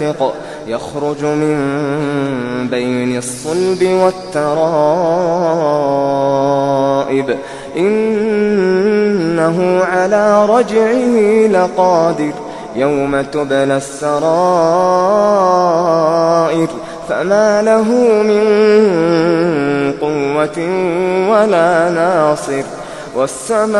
دافق يخرج من بين الصلب والترائب. إنه على رجعه لقادر يوم تبلى السرائر. فما له من قوة ولا ناصر. والسماء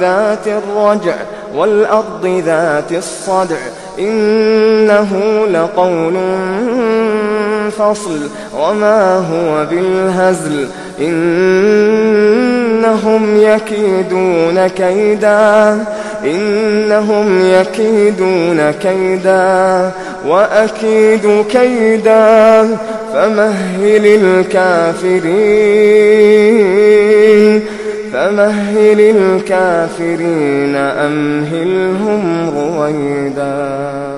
ذات الرجع والأرض ذات الصدع إنه لقول فصل وما هو بالهزل إنهم يكيدون كيدا إنهم يكيدون كيدا وأكيد كيدا فمهل الكافرين. فمهل الكافرين أمهلهم رويداً.